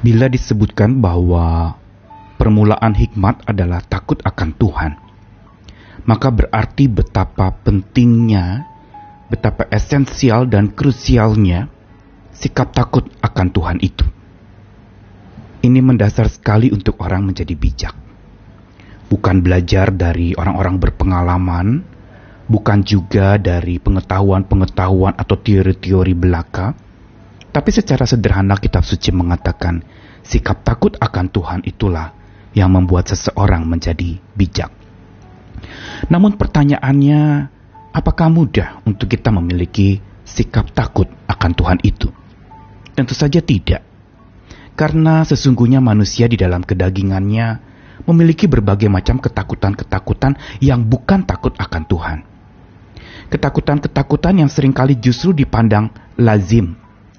Bila disebutkan bahwa permulaan hikmat adalah takut akan Tuhan, maka berarti betapa pentingnya, betapa esensial dan krusialnya sikap takut akan Tuhan itu. Ini mendasar sekali untuk orang menjadi bijak. Bukan belajar dari orang-orang berpengalaman, bukan juga dari pengetahuan-pengetahuan atau teori-teori belaka, tapi secara sederhana kitab suci mengatakan sikap takut akan Tuhan itulah yang membuat seseorang menjadi bijak. Namun pertanyaannya, apakah mudah untuk kita memiliki sikap takut akan Tuhan itu? Tentu saja tidak. Karena sesungguhnya manusia di dalam kedagingannya memiliki berbagai macam ketakutan-ketakutan yang bukan takut akan Tuhan. Ketakutan-ketakutan yang sering kali justru dipandang lazim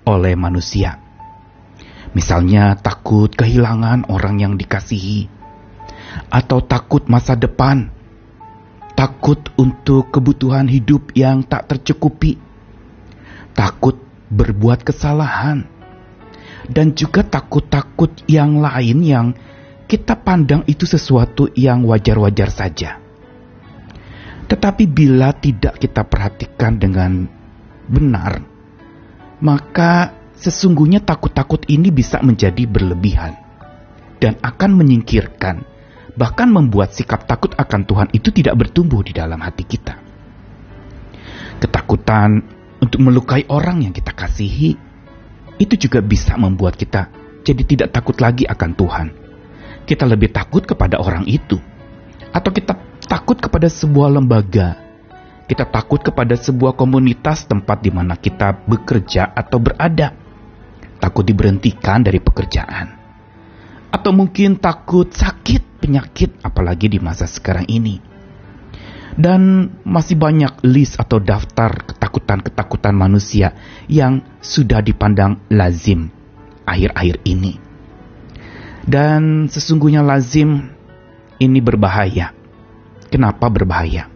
oleh manusia. Misalnya takut kehilangan orang yang dikasihi, atau takut masa depan, takut untuk kebutuhan hidup yang tak tercukupi, takut berbuat kesalahan, dan juga takut-takut yang lain yang kita pandang itu sesuatu yang wajar-wajar saja. Tetapi bila tidak kita perhatikan dengan benar, maka sesungguhnya takut-takut ini bisa menjadi berlebihan dan akan menyingkirkan, bahkan membuat sikap takut akan Tuhan itu tidak bertumbuh di dalam hati kita. Ketakutan untuk melukai orang yang kita kasihi itu juga bisa membuat kita jadi tidak takut lagi akan Tuhan. Kita lebih takut kepada orang itu, atau kita takut kepada sebuah lembaga kita takut kepada sebuah komunitas tempat di mana kita bekerja atau berada. Takut diberhentikan dari pekerjaan. Atau mungkin takut sakit, penyakit, apalagi di masa sekarang ini. Dan masih banyak list atau daftar ketakutan-ketakutan manusia yang sudah dipandang lazim akhir-akhir ini. Dan sesungguhnya lazim ini berbahaya. Kenapa berbahaya?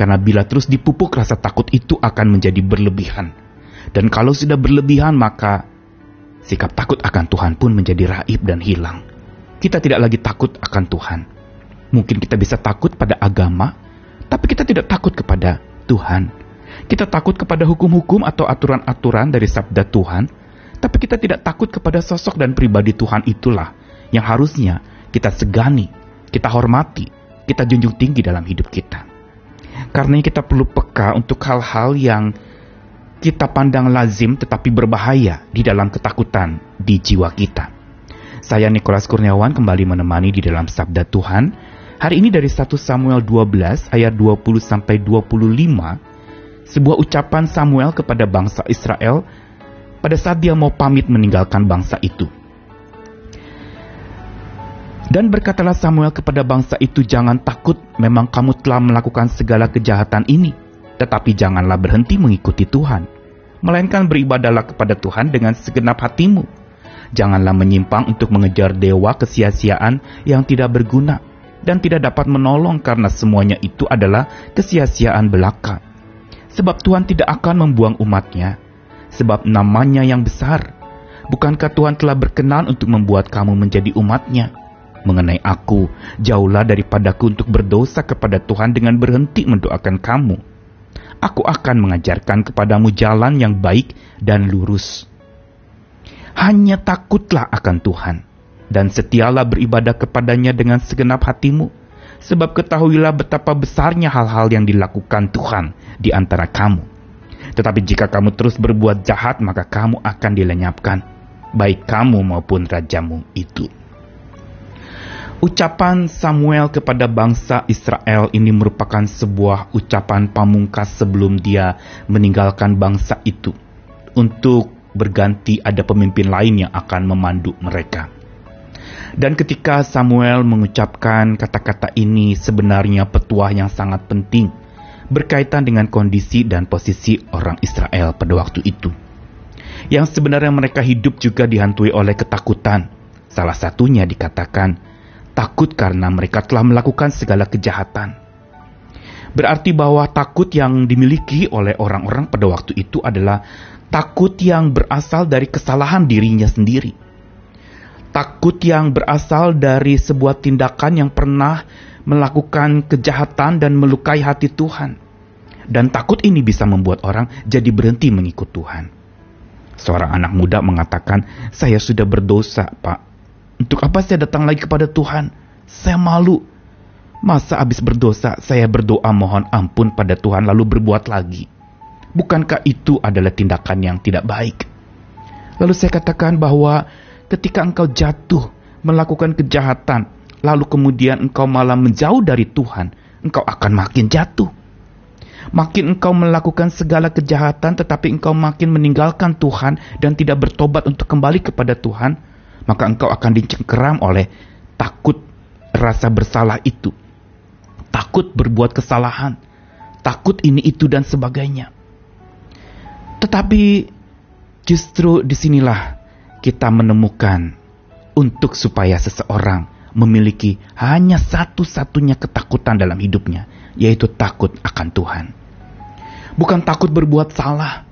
Karena bila terus dipupuk rasa takut itu akan menjadi berlebihan. Dan kalau sudah berlebihan maka sikap takut akan Tuhan pun menjadi raib dan hilang. Kita tidak lagi takut akan Tuhan. Mungkin kita bisa takut pada agama, tapi kita tidak takut kepada Tuhan. Kita takut kepada hukum-hukum atau aturan-aturan dari sabda Tuhan, tapi kita tidak takut kepada sosok dan pribadi Tuhan itulah yang harusnya kita segani, kita hormati, kita junjung tinggi dalam hidup kita. Karena kita perlu peka untuk hal-hal yang kita pandang lazim tetapi berbahaya di dalam ketakutan di jiwa kita. Saya Nikolas Kurniawan kembali menemani di dalam Sabda Tuhan. Hari ini dari 1 Samuel 12 ayat 20 sampai 25, sebuah ucapan Samuel kepada bangsa Israel pada saat dia mau pamit meninggalkan bangsa itu. Dan berkatalah Samuel kepada bangsa itu, "Jangan takut, memang kamu telah melakukan segala kejahatan ini, tetapi janganlah berhenti mengikuti Tuhan, melainkan beribadahlah kepada Tuhan dengan segenap hatimu. Janganlah menyimpang untuk mengejar dewa kesia-siaan yang tidak berguna dan tidak dapat menolong karena semuanya itu adalah kesia-siaan belaka. Sebab Tuhan tidak akan membuang umatnya, sebab namanya yang besar. Bukankah Tuhan telah berkenan untuk membuat kamu menjadi umatnya?" Mengenai aku, jauhlah daripadaku untuk berdosa kepada Tuhan dengan berhenti mendoakan kamu. Aku akan mengajarkan kepadamu jalan yang baik dan lurus. Hanya takutlah akan Tuhan, dan setialah beribadah kepadanya dengan segenap hatimu, sebab ketahuilah betapa besarnya hal-hal yang dilakukan Tuhan di antara kamu. Tetapi jika kamu terus berbuat jahat, maka kamu akan dilenyapkan, baik kamu maupun rajamu itu. Ucapan Samuel kepada bangsa Israel ini merupakan sebuah ucapan pamungkas sebelum dia meninggalkan bangsa itu untuk berganti ada pemimpin lain yang akan memandu mereka. Dan ketika Samuel mengucapkan kata-kata ini sebenarnya petuah yang sangat penting berkaitan dengan kondisi dan posisi orang Israel pada waktu itu. Yang sebenarnya mereka hidup juga dihantui oleh ketakutan. Salah satunya dikatakan takut karena mereka telah melakukan segala kejahatan. Berarti bahwa takut yang dimiliki oleh orang-orang pada waktu itu adalah takut yang berasal dari kesalahan dirinya sendiri. Takut yang berasal dari sebuah tindakan yang pernah melakukan kejahatan dan melukai hati Tuhan. Dan takut ini bisa membuat orang jadi berhenti mengikut Tuhan. Seorang anak muda mengatakan, "Saya sudah berdosa, Pak. Untuk apa saya datang lagi kepada Tuhan? Saya malu. Masa habis berdosa saya berdoa mohon ampun pada Tuhan lalu berbuat lagi? Bukankah itu adalah tindakan yang tidak baik?" Lalu saya katakan bahwa ketika engkau jatuh melakukan kejahatan, lalu kemudian engkau malah menjauh dari Tuhan, engkau akan makin jatuh. Makin engkau melakukan segala kejahatan, tetapi engkau makin meninggalkan Tuhan dan tidak bertobat untuk kembali kepada Tuhan, maka engkau akan dicengkeram oleh takut rasa bersalah itu, takut berbuat kesalahan, takut ini itu dan sebagainya. Tetapi justru di sinilah kita menemukan untuk supaya seseorang memiliki hanya satu-satunya ketakutan dalam hidupnya, yaitu takut akan Tuhan. Bukan takut berbuat salah,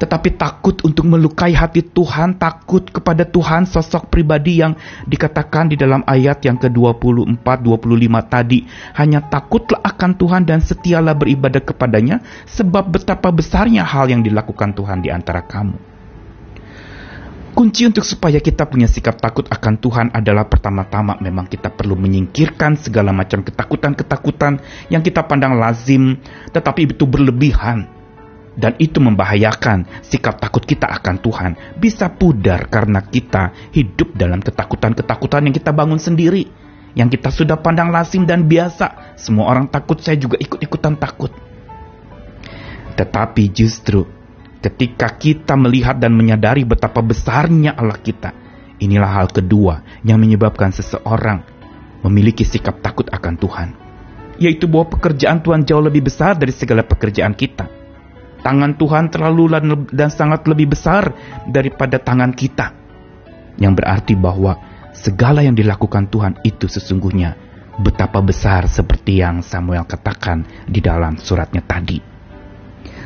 tetapi takut untuk melukai hati Tuhan, takut kepada Tuhan sosok pribadi yang dikatakan di dalam ayat yang ke-24 25 tadi, hanya takutlah akan Tuhan dan setialah beribadah kepadanya sebab betapa besarnya hal yang dilakukan Tuhan di antara kamu. Kunci untuk supaya kita punya sikap takut akan Tuhan adalah pertama-tama memang kita perlu menyingkirkan segala macam ketakutan-ketakutan yang kita pandang lazim tetapi itu berlebihan. Dan itu membahayakan sikap takut kita akan Tuhan bisa pudar karena kita hidup dalam ketakutan-ketakutan yang kita bangun sendiri. Yang kita sudah pandang lazim dan biasa. Semua orang takut, saya juga ikut-ikutan takut. Tetapi justru Ketika kita melihat dan menyadari betapa besarnya Allah kita, inilah hal kedua yang menyebabkan seseorang memiliki sikap takut akan Tuhan, yaitu bahwa pekerjaan Tuhan jauh lebih besar dari segala pekerjaan kita. Tangan Tuhan terlalu dan sangat lebih besar daripada tangan kita, yang berarti bahwa segala yang dilakukan Tuhan itu sesungguhnya betapa besar seperti yang Samuel katakan di dalam suratnya tadi.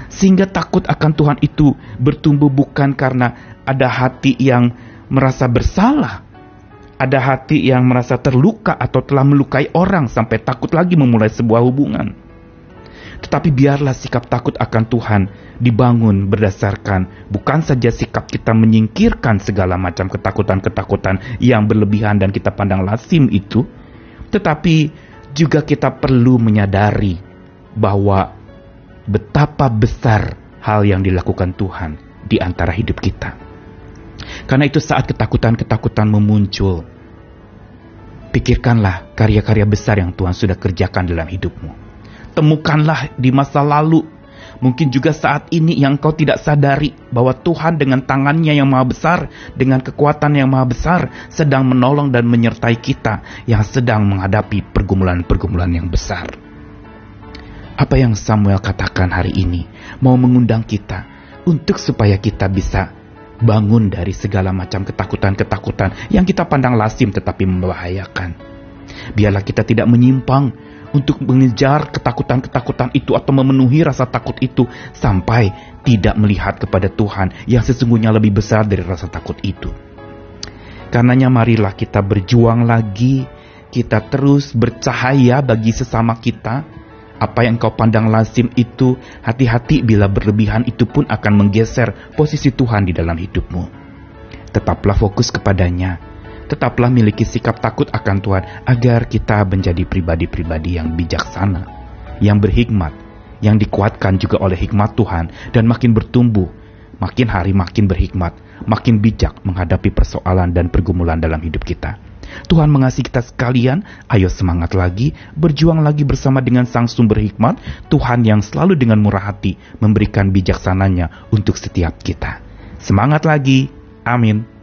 Sehingga takut akan Tuhan itu bertumbuh bukan karena ada hati yang merasa bersalah, ada hati yang merasa terluka atau telah melukai orang sampai takut lagi memulai sebuah hubungan. Tetapi biarlah sikap takut akan Tuhan dibangun berdasarkan bukan saja sikap kita menyingkirkan segala macam ketakutan-ketakutan yang berlebihan dan kita pandang lazim itu, tetapi juga kita perlu menyadari bahwa betapa besar hal yang dilakukan Tuhan di antara hidup kita. Karena itu saat ketakutan-ketakutan memuncul, pikirkanlah karya-karya besar yang Tuhan sudah kerjakan dalam hidupmu. Temukanlah di masa lalu, mungkin juga saat ini yang kau tidak sadari bahwa Tuhan dengan tangannya yang maha besar, dengan kekuatan yang maha besar, sedang menolong dan menyertai kita yang sedang menghadapi pergumulan-pergumulan yang besar. Apa yang Samuel katakan hari ini mau mengundang kita untuk supaya kita bisa bangun dari segala macam ketakutan-ketakutan yang kita pandang lazim tetapi membahayakan. Biarlah kita tidak menyimpang untuk mengejar ketakutan-ketakutan itu atau memenuhi rasa takut itu sampai tidak melihat kepada Tuhan yang sesungguhnya lebih besar dari rasa takut itu. Karenanya marilah kita berjuang lagi, kita terus bercahaya bagi sesama kita, apa yang kau pandang lazim itu, hati-hati bila berlebihan itu pun akan menggeser posisi Tuhan di dalam hidupmu. Tetaplah fokus kepadanya. Tetaplah miliki sikap takut akan Tuhan agar kita menjadi pribadi-pribadi yang bijaksana, yang berhikmat, yang dikuatkan juga oleh hikmat Tuhan dan makin bertumbuh, makin hari makin berhikmat, makin bijak menghadapi persoalan dan pergumulan dalam hidup kita. Tuhan mengasihi kita sekalian, ayo semangat lagi, berjuang lagi bersama dengan Sang Sumber Hikmat, Tuhan yang selalu dengan murah hati memberikan bijaksananya untuk setiap kita. Semangat lagi, amin.